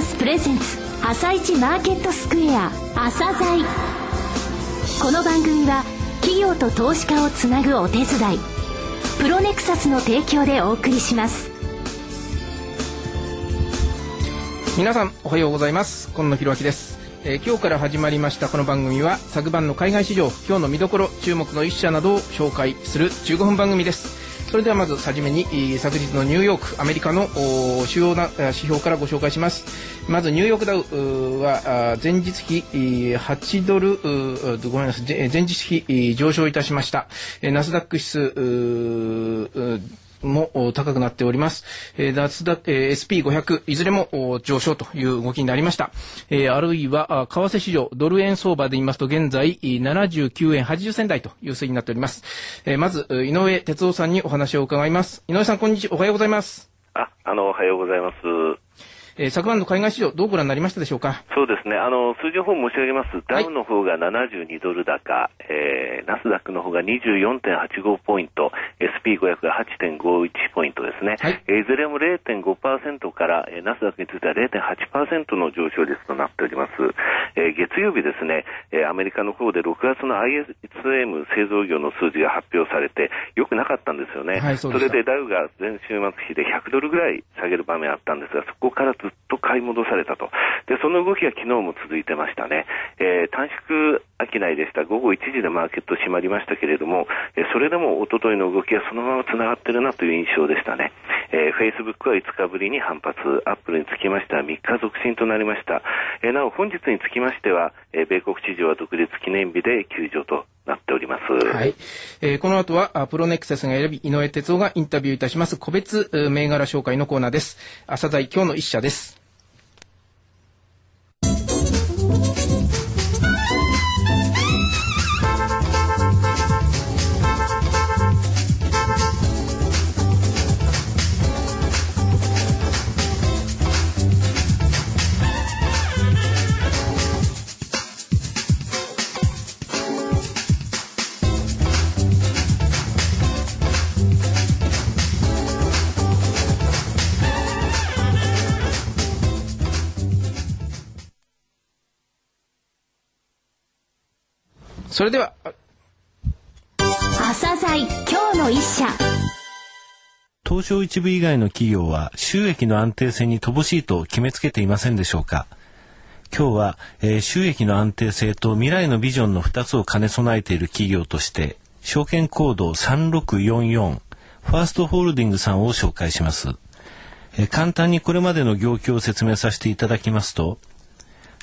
サスプレゼンツ朝一マーケットスクエア朝鮮。この番組は企業と投資家をつなぐお手伝いプロネクサスの提供でお送りします。皆さんおはようございます。今野博明です。えー、今日から始まりましたこの番組は昨晩の海外市場今日の見どころ注目の一社などを紹介する15分番組です。それではまず初めに昨日のニューヨークアメリカの主要な指標からご紹介します。まずニューヨークダウは前日比8ドルごめんなさい前日比上昇いたしました。ナスダック指数も高くなっております。えー、脱だ、えー、SP500 いずれも上昇という動きになりました。えー、あるいは為替市場ドル円相場で言いますと現在79円80銭台という推移になっております。えー、まず井上哲夫さんにお話を伺います。井上さんこんにちはおはようございます。あ、あのおはようございます。えー、昨晩の海外市場、どうご覧になりましたでしょうか？そうですね、あの数字の方申し上げます、ダウの方が72ドル高、はい、えー、ナスダックの方が24.85ポイント、SP500 が8.51ポイントですね、はい、えー、いずれも0.5%から、えー、ナスダックについては0.8%の上昇率となっております。えー、月曜日ですね、えー、アメリカの方で6月の ISM 製造業の数字が発表されて、よくなかったんですよね。はい、そそれでダウが前週末比で100ドルぐらい下げる場面あったんですが、そこからずっと買い戻されたと。で、その動きが昨日も続いてましたね。えー、短縮商いでした午後1時でマーケット閉まりましたけれども、えー、それでも一昨日の動きがそのままつながってるなという印象でしたね。えー、Facebook は5日ぶりに反発、アップルにつきましては3日続伸となりました。えー、なお本日につきましては、えー、米国市場は独立記念日で休場となっております。はい。えー、この後は、プロネクサスが選び、井上哲夫がインタビューいたします、個別銘柄紹介のコーナーです。朝鮮今日の一社です。それでは。朝鮮今日の一社。東証一部以外の企業は収益の安定性に乏しいと決めつけていませんでしょうか。今日は、えー、収益の安定性と未来のビジョンの2つを兼ね備えている企業として証券コード3644ファーストホールディングさんを紹介します、えー、簡単にこれまでの業況を説明させていただきますと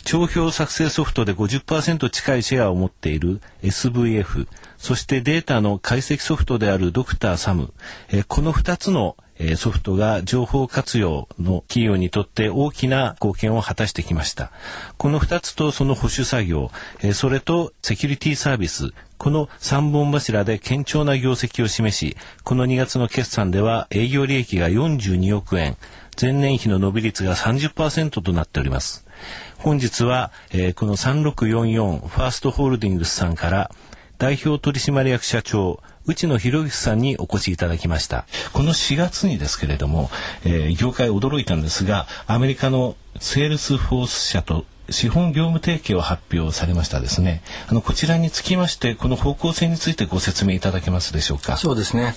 帳票作成ソフトで50%近いシェアを持っている SVF、そしてデータの解析ソフトであるドクターサム、えこの2つのソフトが情報活用の企業にとって大きな貢献を果たしてきました。この2つとその保守作業、それとセキュリティサービス、この3本柱で堅調な業績を示し、この2月の決算では営業利益が42億円、前年比の伸び率が30%となっております。本日は、えー、この3644ファーストホールディングスさんから代表取締役社長内野博之さんにお越しいただきました。この4月にですけれども、えー、業界驚いたんですがアメリカのセールスフォース社と資本業務提携を発表されましたですね。あのこちらにつきましてこの方向性についてご説明いただけますでしょうか？そうですね。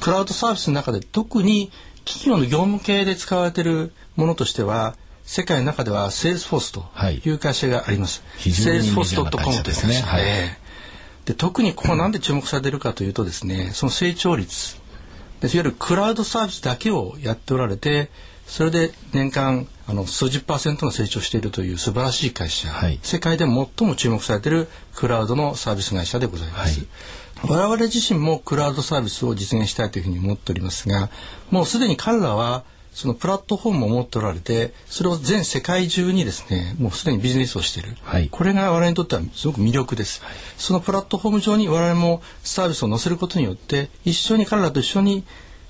クラウドサービスの中で特に企業の業務系で使われているものとしては世界の中ではセールスフォースという会社があります。はい、セールスフォースという会社で、はい、で特にここ なんで注目されているかというとですね、その成長率。でいわゆるクラウドサービスだけをやっておられてそれで年間あの数十パーセントの成長しているという素晴らしい会社、はい、世界で最も注目されているクラウドのサービス会社でございます。はい、我々自身もクラウドサービスを実現したいというふうに思っておりますがもうすでに彼らはそのプラットフォームを持っておられてそれを全世界中にですねもうすでにビジネスをしている、はい、これが我々にとってはすごく魅力です、はい、そのプラットフォーム上に我々もサービスを載せることによって一緒に彼らと一緒に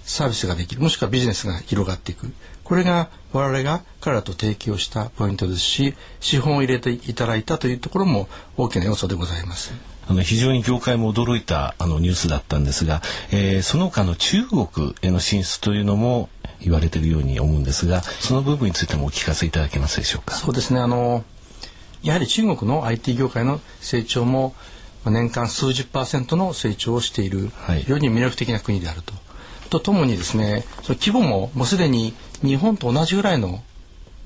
サービスができるもしくはビジネスが広がっていく。これが我々が彼らと提供したポイントですし資本を入れていただいたというところも大きな要素でございます。あの非常に業界も驚いたあのニュースだったんですが、えー、その他の中国への進出というのも言われているように思うんですがその部分についてもお聞かせいただけますでしょうか？そうですね。あのやはり中国の IT 業界の成長も年間数十パーセントの成長をしている、非常に魅力的な国であると。とともにですねその規模ももうすでに日本と同じぐらいの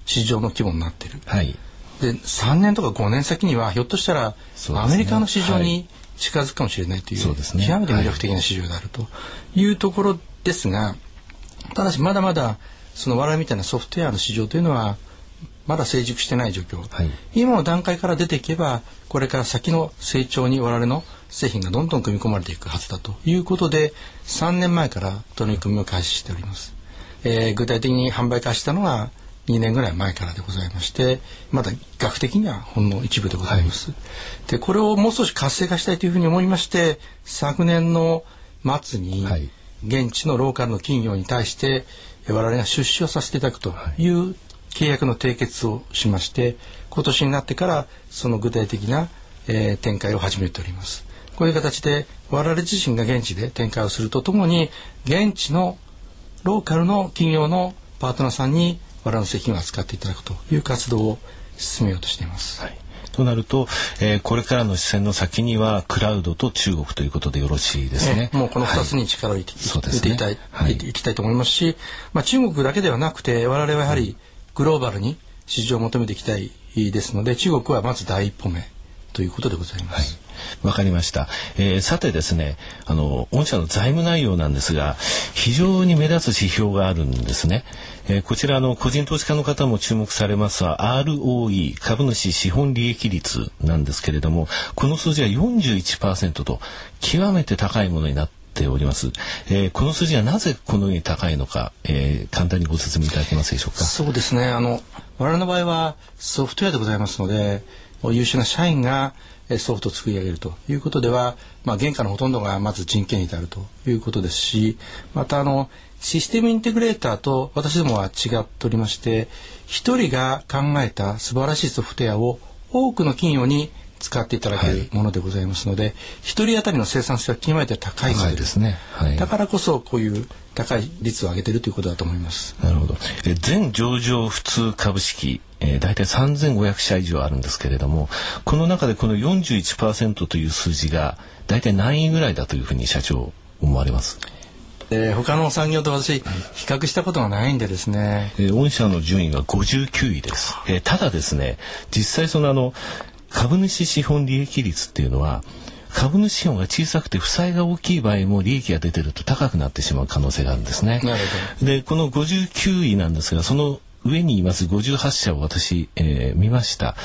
市場の規模になっている。はい、で3年とか5年先にはひょっとしたら、アメリカの市場に近づくかもしれないという、ね、極めて魅力的な市場であるというところですが、ただしまだまだその我々みたいなソフトウェアの市場というのはまだ成熟してない状況、はい、今の段階から出ていけばこれから先の成長に我々の製品がどんどん組み込まれていくはずだということで3年前から取り組みを開始しております、えー、具体的に販売開始したのは2年ぐらい前からでございましてまだ学的にはほんの一部でございます、はい、でこれをもう少し活性化したいというふうに思いまして昨年の末に現地のローカルの企業に対して我々が出資をさせていただくとい。う契約の締結をしまして今年になってからその具体的な、えー、展開を始めております。こういう形で我々自身が現地で展開をするとともに現地のローカルの企業のパートナーさんに我々の製品を扱っていただくという活動を進めようとしています。はいとなると、えー、これからの視線の先にはクラウドと中国ということでよろしいですね。もうこの2つに力を入れて,、はい、ていたい、はい、いきたいと思いますし、まあ、中国だけではなくて我々はやはりグローバルに市場を求めていきたいですので中国はまず第一歩目ということでございます。わ、はい、かりました。えー、さてですね、あの、御社の財務内容なんですが、非常に目立つ指標があるんですね。えー、こちらの個人投資家の方も注目されますは ROE 株主資本利益率なんですけれどもこの数字は41%と極めて高いものになってております、えー、この数字はなぜこのように高いのか、えー、簡単にご説明いただけますでしょうか？そうですねあの我々の場合はソフトウェアでございますので優秀な社員がソフトを作り上げるということでは、まあ、原価のほとんどがまず人件費であるということですしまたあのシステムインテグレーターと私どもは違っておりまして一人が考えた素晴らしいソフトウェアを多くの企業に使っていただけるものでございますので、一、はい、人当たりの生産性は極めて高いのでですね、はい、だからこそこういう高い率を上げているということだと思います。なるほど。え全上場普通株式えー、大体3500社以上あるんですけれどもこの中でこの41%という数字が大体何位ぐらいだというふうに社長思われます？えー、他の産業と私比較したことがないんでですね、えー、御社の順位は59位です、えー、ただですね実際そのあの株主資本利益率っていうのは株主資本が小さくて負債が大きい場合も利益が出てると高くなってしまう可能性があるんですね。でこの59位なんですがその上にいます58社を私、えー、見ました。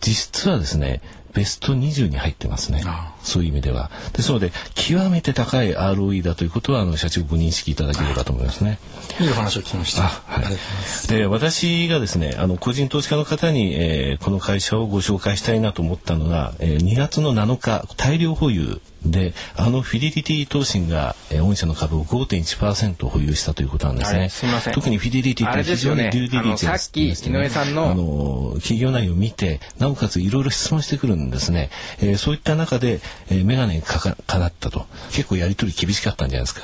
実質はですねベスト20に入ってますね。そういう意味では。ですので、極めて高い ROE だということは、あの、社長ご認識いただければと思いますね。いいお話を聞きました。はい。で、私がですね、あの、個人投資家の方に、えー、この会社をご紹介したいなと思ったのが、えー、2月の7日、大量保有で、あのフィデリティ投信が、えー、御社の株を5.1%保有したということなんですね。はい、すみません。特にフィデリティって非常にデューディリジェンス、ね、さっき井上さんのあの企業内容を見て、なおかついろいろ質問してくるんですね。えー、そういった中で、えー、メガネにかかかなったと、結構やり取り厳しかったんじゃないですか。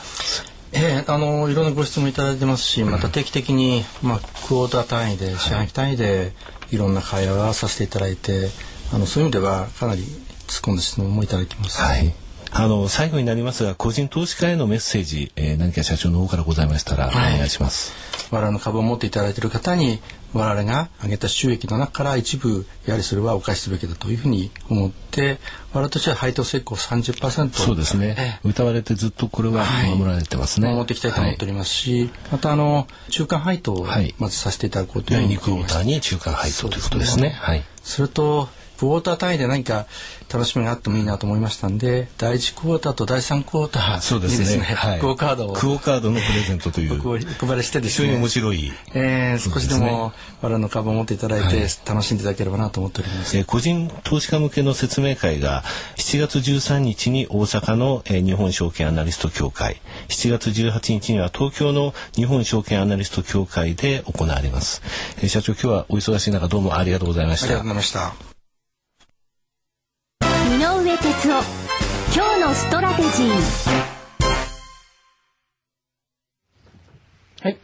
えー、あのいろんなご質問いただいてますし、また定期的に、まあ、クォーター単位で四半期単位でいろんな会話をさせていただいてあのそういう意味ではかなり突っ込んだ質問もいただいてます。はいあの最後になりますが個人投資家へのメッセージ、えー、何か社長の方からございましたら、お願いします。我々の株を持っていただいている方に我々が上げた収益の中から一部やはりそれはお返しすべきだというふうに思って我々としては配当成功30%そうですね、歌われてずっとこれは守られてますね、はい、守っていきたいと思っておりますし、はい、またあの中間配当をまずさせていただこうというふうに、はい、2クォーターに中間配当ということですね。はい、それとクォーター単位で何か楽しみがあってもいいなと思いましたんで第1クォーターと第3クォーターそうですね、ねはい、クオカードをクオカードのプレゼントというお配りしてですね。非常に面白い、えー、少しでも我々の株を持っていただいて、楽しんでいただければなと思っております、えー、個人投資家向けの説明会が7月13日に大阪の、えー、日本証券アナリスト協会7月18日には東京の日本証券アナリスト協会で行われます、えー、社長今日はお忙しい中どうもありがとうございました。ありがとうございましたストラテジー。はい、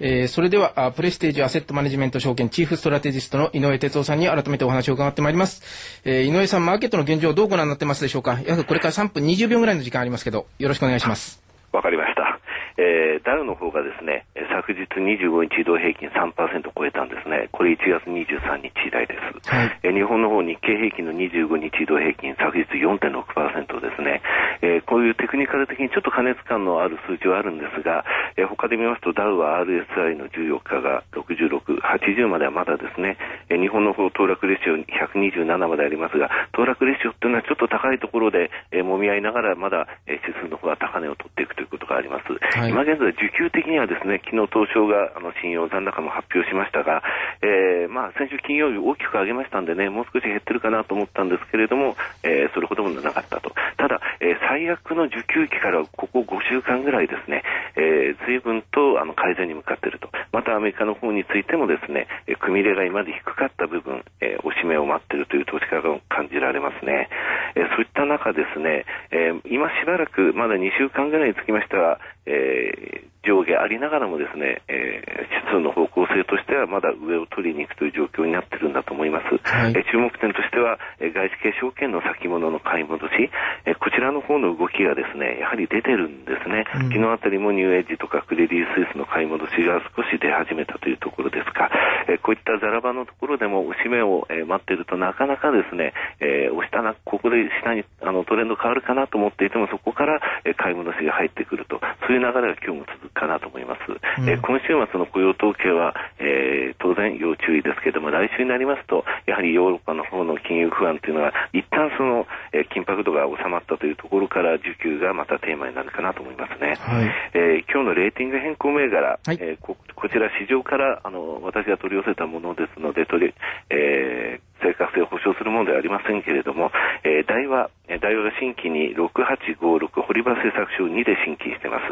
えー、それではプレステージアセットマネジメント証券チーフストラテジストの井上哲夫さんに改めてお話を伺ってまいります、えー、井上さんマーケットの現状どうご覧になってますでしょうか？約これから3分20秒ぐらいの時間ありますけどよろしくお願いします。わかりましたえー、ダウの方がですね、昨日25日移動平均3%超えたんですね。これ1月23日以来です。はい、え、日本の方日経平均の25日移動平均昨日4.6%ですね。えー、こういうテクニカル的にちょっと過熱感のある数字はあるんですが、えー、他で見ますとダウは RSI の14日が66、80まではまだですね、えー、日本の方騰落レシオ127までありますが、騰落レシオっていうのはちょっと高いところで、えー、揉み合いながらまだ、え、指数の方は高値を取っていくということがあります。はい、今現在需給的にはですね、昨日東証があの信用残高も発表しましたが、えー、まあ先週金曜日大きく上げましたんでね、もう少し減ってるかなと思ったんですけれども、えー、それほどもなかったと。ただ、えー、最悪の需給期からここ5週間ぐらいですね、えー、随分とあの改善に向かっていると。またアメリカの方についてもですね、えー、組み入れが今まで低かった部分、えー、おしめを待っているという投資家が感じられますね。えー、そういった中ですね、えー、今しばらくまだ2週間ぐらいにつきましては、えー、上下ありながらもですね、えー、指数の方向性としてはまだ上を取りに行くという状況になっているんだと思います。はい、え注目点としては、え外資系証券の先物の買い戻し、えこちらの方の動きがですね、やはり出てるんですね。うん、昨日あたりもニューエッジとかクレディ・スイスの買い戻しが少し出始めたというところですが、えこういったザラ場のところでも押し目を、え待っているとなかなかですね、え押したな、ここで下にあのトレンド変わるかなと思っていてもそこから、え買い戻しが入ってくると、そういう流れが今日も続くかなと思います。うん、え今週末の雇用統計は、えー、当然要注意ですけれども、来週になりますと、やはりヨーロッパの方の金融不安というのは、一旦その、えー、緊迫度が収まったというところから需給がまたテーマになるかなと思いますね。はい、えー、今日のレーティング変更銘柄、はい、えー、ここちら市場からあの私が取り寄せたものですので、取りえー正確性を保証するものではありませんけれども、えー、大和、大和が新規に6856堀場製作所2で新規してます。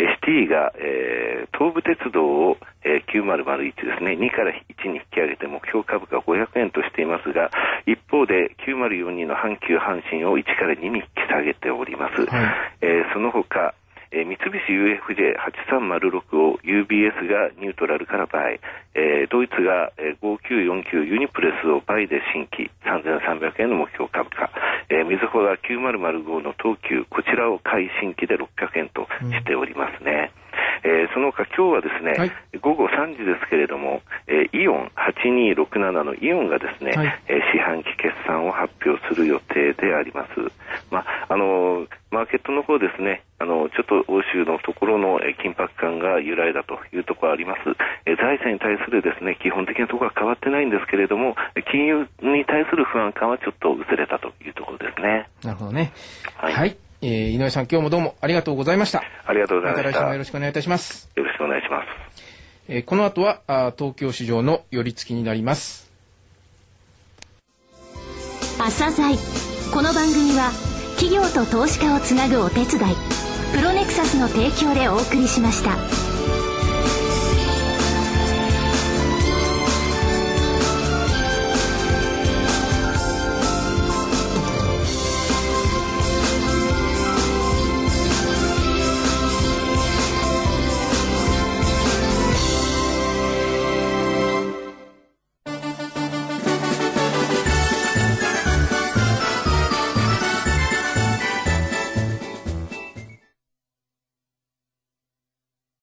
ST が、えー、東武鉄道を、えー、9001ですね、2から1に引き上げて目標株価500円としていますが、一方で9042の阪急阪神を1から2に引き下げております。はい、えー、その他、えー、三菱 UFJ8306 を UBS がニュートラルから倍、えー、ドイツが、えー、5949ユニプレスを倍で新規3300円の目標株価、えー、みずほが9005の東急こちらを買い新規で600円としておりますね。うんえー、その他今日はですね、はい、午後3時ですけれども、えー、イオン8267のイオンがですね、はい、えー、四半期決算を発表する予定であります。まあ、あのマーケットの方ですね、あの、ちょっと欧州のところの、え緊迫感が由来だというところあります。え財政に対するですね、基本的なところは変わってないんですけれども、金融に対する不安感はちょっと薄れたというところですね。なるほどね。はい、はいえー、井上さん、今日もどうもありがとうございました。ありがとうございました。また来週もよろしくお願いいたします。よろしくお願いします。えー、この後はあ東京市場の寄り付きになります。朝鮮この番組は企業と投資家をつなぐお手伝いプロネクサスの提供でお送りしました。